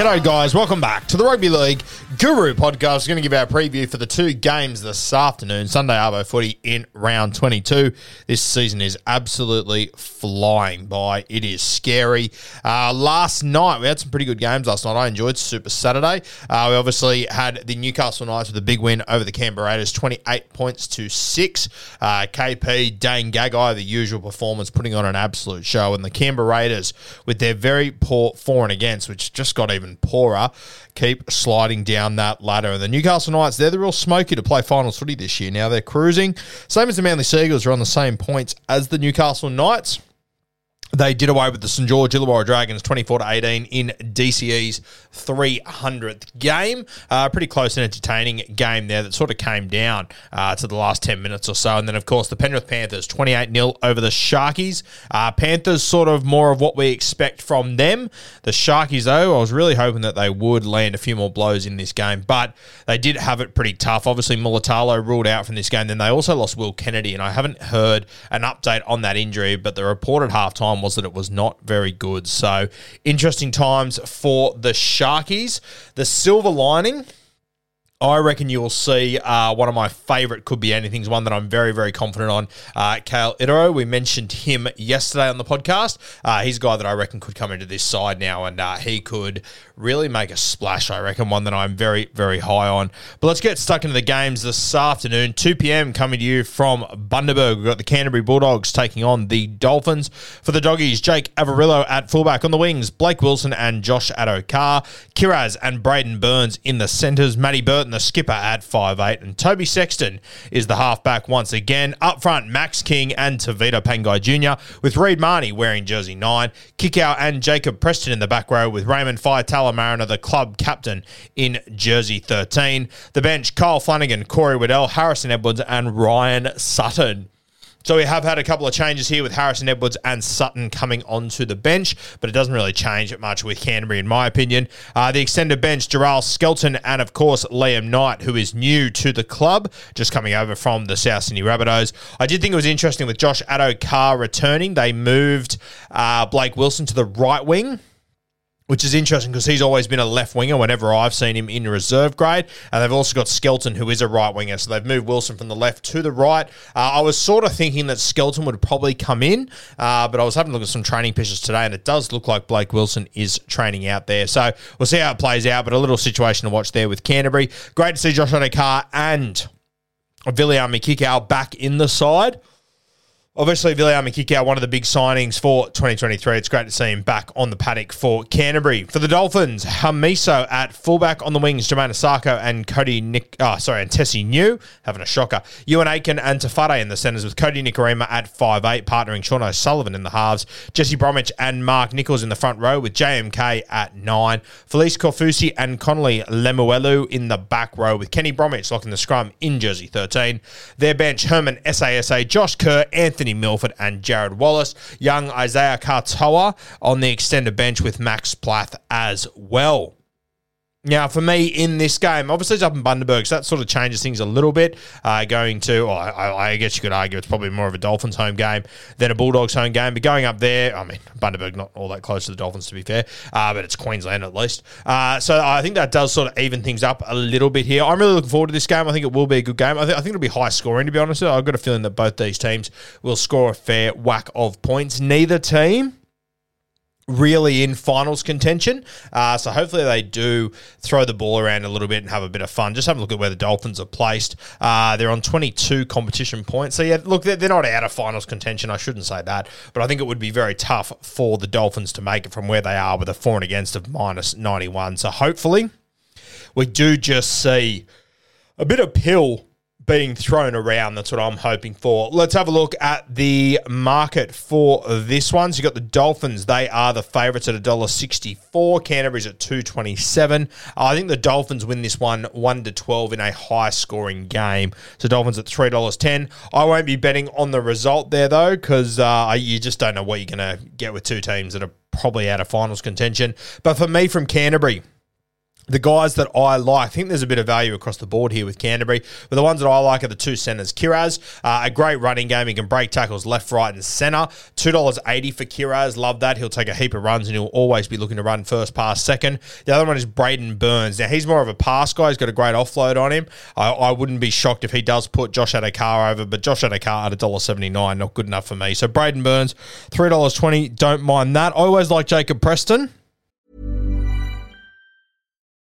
G'day, guys. Welcome back to the Rugby League Guru podcast. We're going to give our preview for the two games this afternoon. Sunday Arvo footy in round 22. This season is absolutely flying by. It is scary. Uh, last night, we had some pretty good games last night. I enjoyed Super Saturday. Uh, we obviously had the Newcastle Knights with a big win over the Canberra Raiders, 28 points to 6. Uh, KP, Dane Gagai, the usual performance, putting on an absolute show. And the Canberra Raiders, with their very poor for and against, which just got even poorer, keep sliding down that ladder. And the Newcastle Knights, they're the real smoky to play finals footy this year. Now they're cruising. Same as the Manly Sea Eagles are on the same points as the Newcastle Knights. They did away with the St George Illawarra Dragons 24 to 18 in DCE's 300th game. Uh, pretty close and entertaining game there that sort of came down uh, to the last 10 minutes or so. And then, of course, the Penrith Panthers 28 0 over the Sharkies. Uh, Panthers sort of more of what we expect from them. The Sharkies, though, I was really hoping that they would land a few more blows in this game, but they did have it pretty tough. Obviously, Mulitalo ruled out from this game. Then they also lost Will Kennedy, and I haven't heard an update on that injury, but the report at halftime was that it was not very good. So, interesting times for the Sharkies. The silver lining. I reckon you will see uh, one of my favourite could be anything's one that I'm very, very confident on. Uh, Kale Itero, we mentioned him yesterday on the podcast. Uh, he's a guy that I reckon could come into this side now and uh, he could really make a splash, I reckon. One that I'm very, very high on. But let's get stuck into the games this afternoon. 2 p.m. coming to you from Bundaberg. We've got the Canterbury Bulldogs taking on the Dolphins. For the Doggies, Jake Averillo at fullback on the wings, Blake Wilson and Josh Addo-Carr, Kiraz and Braidon Burns in the centres, Matty Burton, the skipper, at 5'8, and Toby Sexton is the halfback once again. Up front, Max King and Tavita Pangai Jr., with Reed Mahoney wearing jersey 9, Kikau and Jacob Preston in the back row, with Raymond Faitala-Mariner, the club captain, in jersey 13. The bench, Kyle Flanagan, Corey Waddell, Harrison Edwards, and Ryan Sutton. So we have had a couple of changes here with Harrison Edwards and Sutton coming onto the bench, but it doesn't really change it much with Canterbury, in my opinion. Uh, the extended bench, Jeral Skelton and, of course, Liam Knight, who is new to the club, just coming over from the South Sydney Rabbitohs. I did think it was interesting with Josh Addo-Carr returning. They moved uh, Blake Wilson to the right wing which is interesting because he's always been a left winger whenever I've seen him in reserve grade. And they've also got Skelton, who is a right winger. So they've moved Wilson from the left to the right. Uh, I was sort of thinking that Skelton would probably come in, uh, but I was having a look at some training pictures today, and it does look like Blake Wilson is training out there. So we'll see how it plays out, but a little situation to watch there with Canterbury. Great to see Josh Addo-Carr and Viliame Kikau back in the side. Obviously, Viliame Kikau, one of the big signings for 2023. It's great to see him back on the paddock for Canterbury. For the Dolphins, Hamiso at fullback on the wings, Jamayne Isaako and Cody Nick, oh, sorry, and Tesi Niu having a shocker. Euan Aitken and Tafade in the centres with Cody Nikorima at 5'8, partnering Sean O'Sullivan in the halves. Jesse Bromwich and Mark Nichols in the front row with JMK at 9. Felise Kaufusi and Connelly Lemuelu in the back row with Kenny Bromwich locking the scrum in jersey 13. Their bench, Herman SASA, Josh Kerr, Anthony Anthony Milford and Jarrod Wallace. Young Isaiya Katoa on the extended bench with Max Plath as well. Now, for me in this game, obviously it's up in Bundaberg, so that sort of changes things a little bit. Uh, going to, I, I, guess you could argue it's probably more of a Dolphins home game than a Bulldogs home game. But going up there, I mean, Bundaberg not all that close to the Dolphins to be fair, uh, but it's Queensland at least. Uh, so I think that does sort of even things up a little bit here. I'm really looking forward to this game. I think it will be a good game. I, th- I think it'll be high scoring to be honest. I've got a feeling that both these teams will score a fair whack of points. Neither team really in finals contention. Uh, so hopefully they do throw the ball around a little bit and have a bit of fun. Just have a look at where the Dolphins are placed. Uh, they're on 22 competition points. So yeah, look, they're, they're not out of finals contention. I shouldn't say that, but I think it would be very tough for the Dolphins to make it from where they are with a for and against of minus 91. So hopefully we do just see a bit of pill being thrown around. That's what I'm hoping for. Let's have a look at the market for this one. So you got the Dolphins. They are the favourites at $1.64. Canterbury's at 227. I think the Dolphins win this one 1 to 12 in a high scoring game. So Dolphins at $3.10. I won't be betting on the result there though, because uh, you just don't know what you're going to get with two teams that are probably out of finals contention. But for me from Canterbury, the guys that I like, I think there's a bit of value across the board here with Canterbury. But the ones that I like are the two centres. Kiraz, uh, a great running game. He can break tackles left, right, and centre. $2.80 for Kiraz. Love that. He'll take a heap of runs and he'll always be looking to run first pass second. The other one is Braidon Burns. Now, he's more of a pass guy. He's got a great offload on him. I, I wouldn't be shocked if he does put Josh Addo-Carr over, but Josh Addo-Carr at $1.79, not good enough for me. So Braidon Burns, $3.20. Don't mind that. I always like Jacob Preston.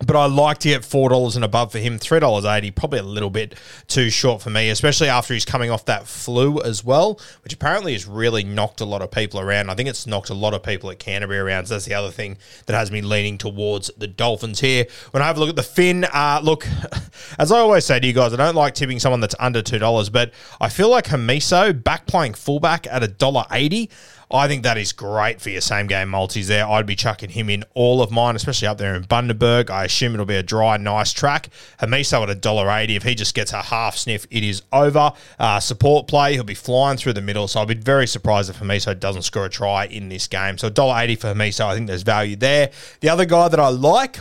But I like to get four dollars and above for him. Three dollars eighty, probably a little bit too short for me, especially after he's coming off that flu as well, which apparently has really knocked a lot of people around. I think it's knocked a lot of people at Canterbury around. So that's the other thing that has me leaning towards the Dolphins here. When I have a look at the Finn, uh, look, as I always say to you guys, I don't like tipping someone that's under two dollars, but I feel like Hamiso back playing fullback at a dollar eighty. I think that is great for your same game multis there. I'd be chucking him in all of mine, especially up there in Bundaberg. I assume it'll be a dry, nice track. Hamiso at a dollar eighty. If he just gets a half sniff, it is over. Uh, support play, he'll be flying through the middle. So I'd be very surprised if Hamiso doesn't score a try in this game. So dollar eighty for Hamiso. I think there's value there. The other guy that I like,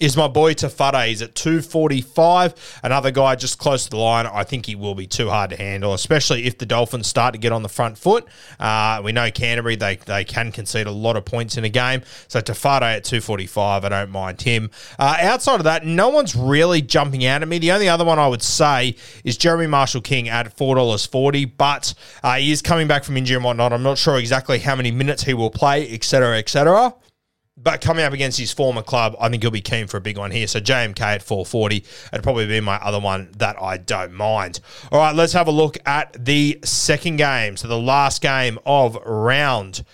is my boy Tafade. He's at 245. Another guy just close to the line. I think he will be too hard to handle, especially if the Dolphins start to get on the front foot. Uh, we know Canterbury, they, they can concede a lot of points in a game. So Tafade at 245, I don't mind him. Uh, outside of that, no one's really jumping out at me. The only other one I would say is Jeremy Marshall King at $4.40, but uh, he is coming back from injury and whatnot. I'm not sure exactly how many minutes he will play, etc., etc. But coming up against his former club, I think he'll be keen for a big one here. So JMK at 440, it'd probably be my other one that I don't mind. All right, let's have a look at the second game. So the last game of round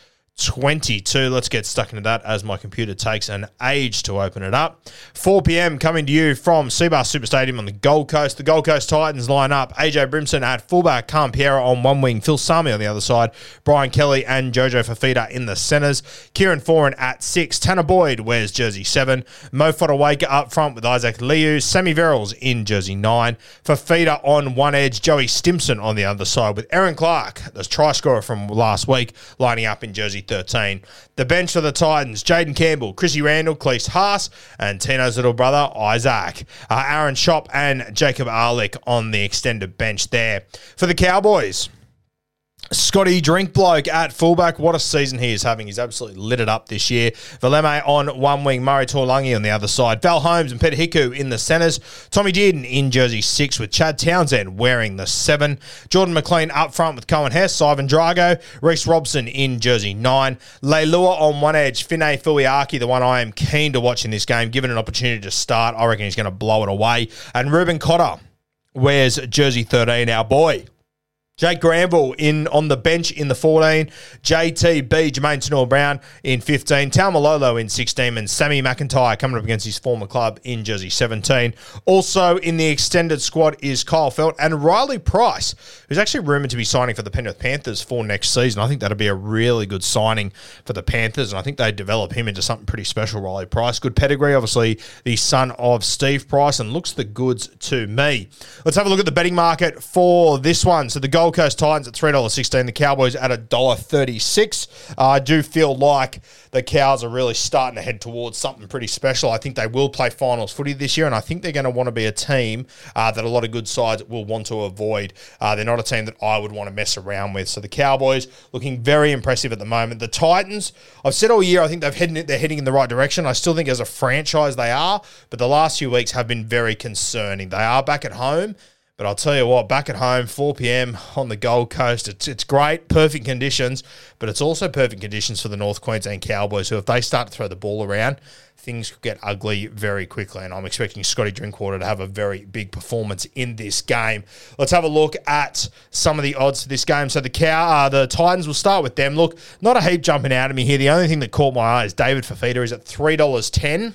22. Let's get stuck into that as my computer takes an age to open it up. 4 p.m. coming to you from Cbus Super Stadium on the Gold Coast. The Gold Coast Titans line up AJ Brimson at fullback, Cam Piera on one wing, Phil Sami on the other side, Brian Kelly and Jojo Fifita in the centres, Kieran Foran at six, Tanah Boyd wears jersey seven, Mo Fotuaika up front with Isaac Liu, Sammy Verrills in jersey nine, Fifita on one edge, Joey Stimson on the other side with Erin Clark, the try scorer from last week, lining up in jersey 13. The bench for the Titans, Jayden Campbell, Chrissy Randall, Klese Haas, and Tino's little brother, Isaac. Uh, Aaron Schoupp and Jacob Arlick on the extended bench there. For the Cowboys, Scotty Drinkwater at fullback. What a season he is having. He's absolutely lit it up this year. Valemei on one wing, Murray Taulagi on the other side. Val Holmes and Peter Hiku in the centres. Tommy Dearden in jersey six with Chad Townsend wearing the seven. Jordan McLean up front with Coen Hess, Ivan Drago. Reece Robson in jersey nine. Leilua on one edge. Finefeuiaki, the one I am keen to watch in this game. Given an opportunity to start, I reckon he's going to blow it away. And Reuben Cotter wears jersey 13, our boy. Jake Granville in on the bench in the 14. JTB, Jamayne Taunoa-Brown in 15. Malolo in 16. And Sammy McIntyre coming up against his former club in jersey 17. Also in the extended squad is Kyle Feldt and Riley Price, who's actually rumoured to be signing for the Penrith Panthers for next season. I think that'd be a really good signing for the Panthers. And I think they develop him into something pretty special, Riley Price. Good pedigree, obviously, the son of Steve Price, and looks the goods to me. Let's have a look at the betting market for this one. So the Gold Coast Titans at $3.16, the Cowboys at $1.36. Uh, I do feel like the Cows are really starting to head towards something pretty special. I think they will play finals footy this year, and I think they're going to want to be a team uh, that a lot of good sides will want to avoid. Uh, they're not a team that I would want to mess around with. So the Cowboys looking very impressive at the moment. The Titans, I've said all year, I think they've heading, they're heading in the right direction. I still think as a franchise they are, but the last few weeks have been very concerning. They are back at home. But I'll tell you what, back at home, 4 p.m. on the Gold Coast, it's, it's great, perfect conditions, but it's also perfect conditions for the North Queensland Cowboys, who, if they start to throw the ball around, things could get ugly very quickly. And I'm expecting Scotty Drinkwater to have a very big performance in this game. Let's have a look at some of the odds for this game. So the cow, uh, the Titans, will start with them. Look, not a heap jumping out of me here. The only thing that caught my eye is David Fifita is at $3.10.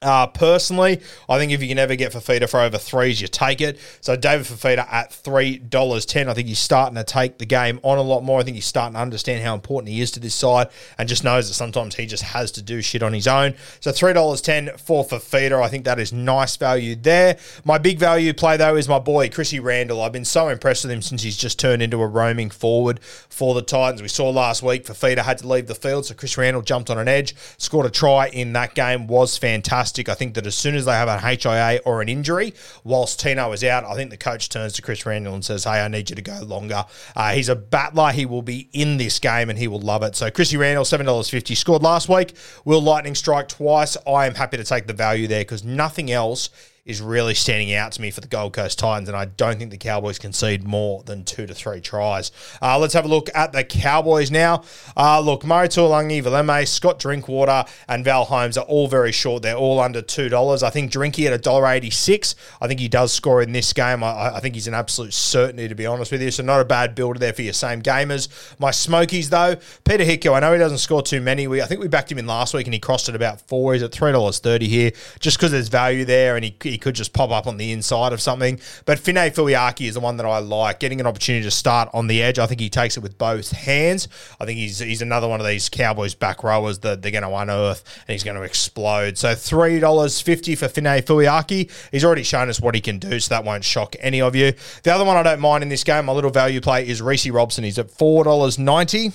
Uh, personally, I think if you can ever get Fifita for over threes, you take it. So David Fifita at three dollars ten. I think he's starting to take the game on a lot more. I think he's starting to understand how important he is to this side, and just knows that sometimes he just has to do shit on his own. So three dollars ten for Fifita, I think that is nice value there. My big value play though is my boy Chrissy Randall. I've been so impressed with him since he's just turned into a roaming forward for the Titans. We saw last week Fifita had to leave the field, so Chris Randall jumped on an edge, scored a try in that game. Was fantastic fantastic. I think that as soon as they have an HIA or an injury, whilst Tino is out, I think the coach turns to Chris Randall and says, Hey, I need you to go longer. Uh, he's a battler. He will be in this game and he will love it. So, Chrissy Randall, $7.50, scored last week. Will Lightning strike twice? I am happy to take the value there because nothing else is really standing out to me for the Gold Coast Titans, and I don't think the Cowboys concede more than two to three tries. Uh, let's have a look at the Cowboys now. Uh, look, Murray Taulagi, Valemei, Scott Drinkwater, and Val Holmes are all very short. They're all under $2. I think Drinky at $1.86. I think he does score in this game. I, I think he's an absolute certainty, to be honest with you. So, not a bad builder there for your same gamers. My Smokies, though, Peter Hiku, I know he doesn't score too many. We, I think we backed him in last week and he crossed at about four. He's at $3.30 here just because there's value there and he, he could just pop up on the inside of something. But Finefeuiaki is the one that I like. Getting an opportunity to start on the edge, I think he takes it with both hands. I think he's he's another one of these Cowboys back rowers that they're going to unearth and he's going to explode. So three dollars fifty for Finefeuiaki. He's already shown us what he can do, so that won't shock any of you. The other one I don't mind in this game, my little value play is Reece Robson. He's at four dollars ninety.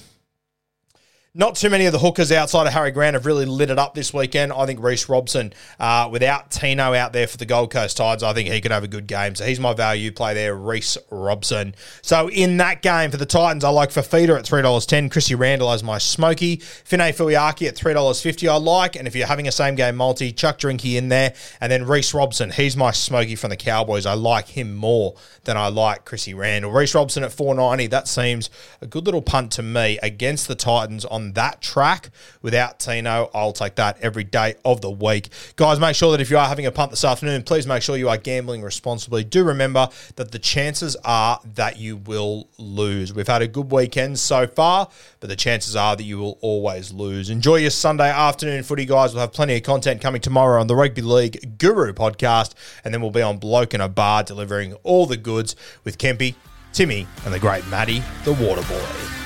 Not too many of the hookers outside of Harry Grant have really lit it up this weekend. I think Reece Robson, uh, without Tino out there for the Gold Coast Tides, I think he could have a good game. So he's my value play there, Reece Robson. So in that game for the Titans, I like Fifita at $3.10, Chrissy Randall as my smoky, Finefeuiaki at $3.50 I like. And if you're having a same game multi, Chuck Drinky in there. And then Reece Robson, he's my smoky from the Cowboys. I like him more than I like Chrissy Randall. Reese Robson at 490, that seems a good little punt to me against the Titans on that track without Tino. I'll take that every day of the week. Guys, make sure that if you are having a punt this afternoon, please make sure you are gambling responsibly. Do remember that the chances are that you will lose. We've had a good weekend so far, but the chances are that you will always lose. Enjoy your Sunday afternoon footy, guys. We'll have plenty of content coming tomorrow on the Rugby League Guru podcast, and then we'll be on Bloke in a Bar delivering all the goods with Kempy, Timmy, and the great Maddie, the Water Boy.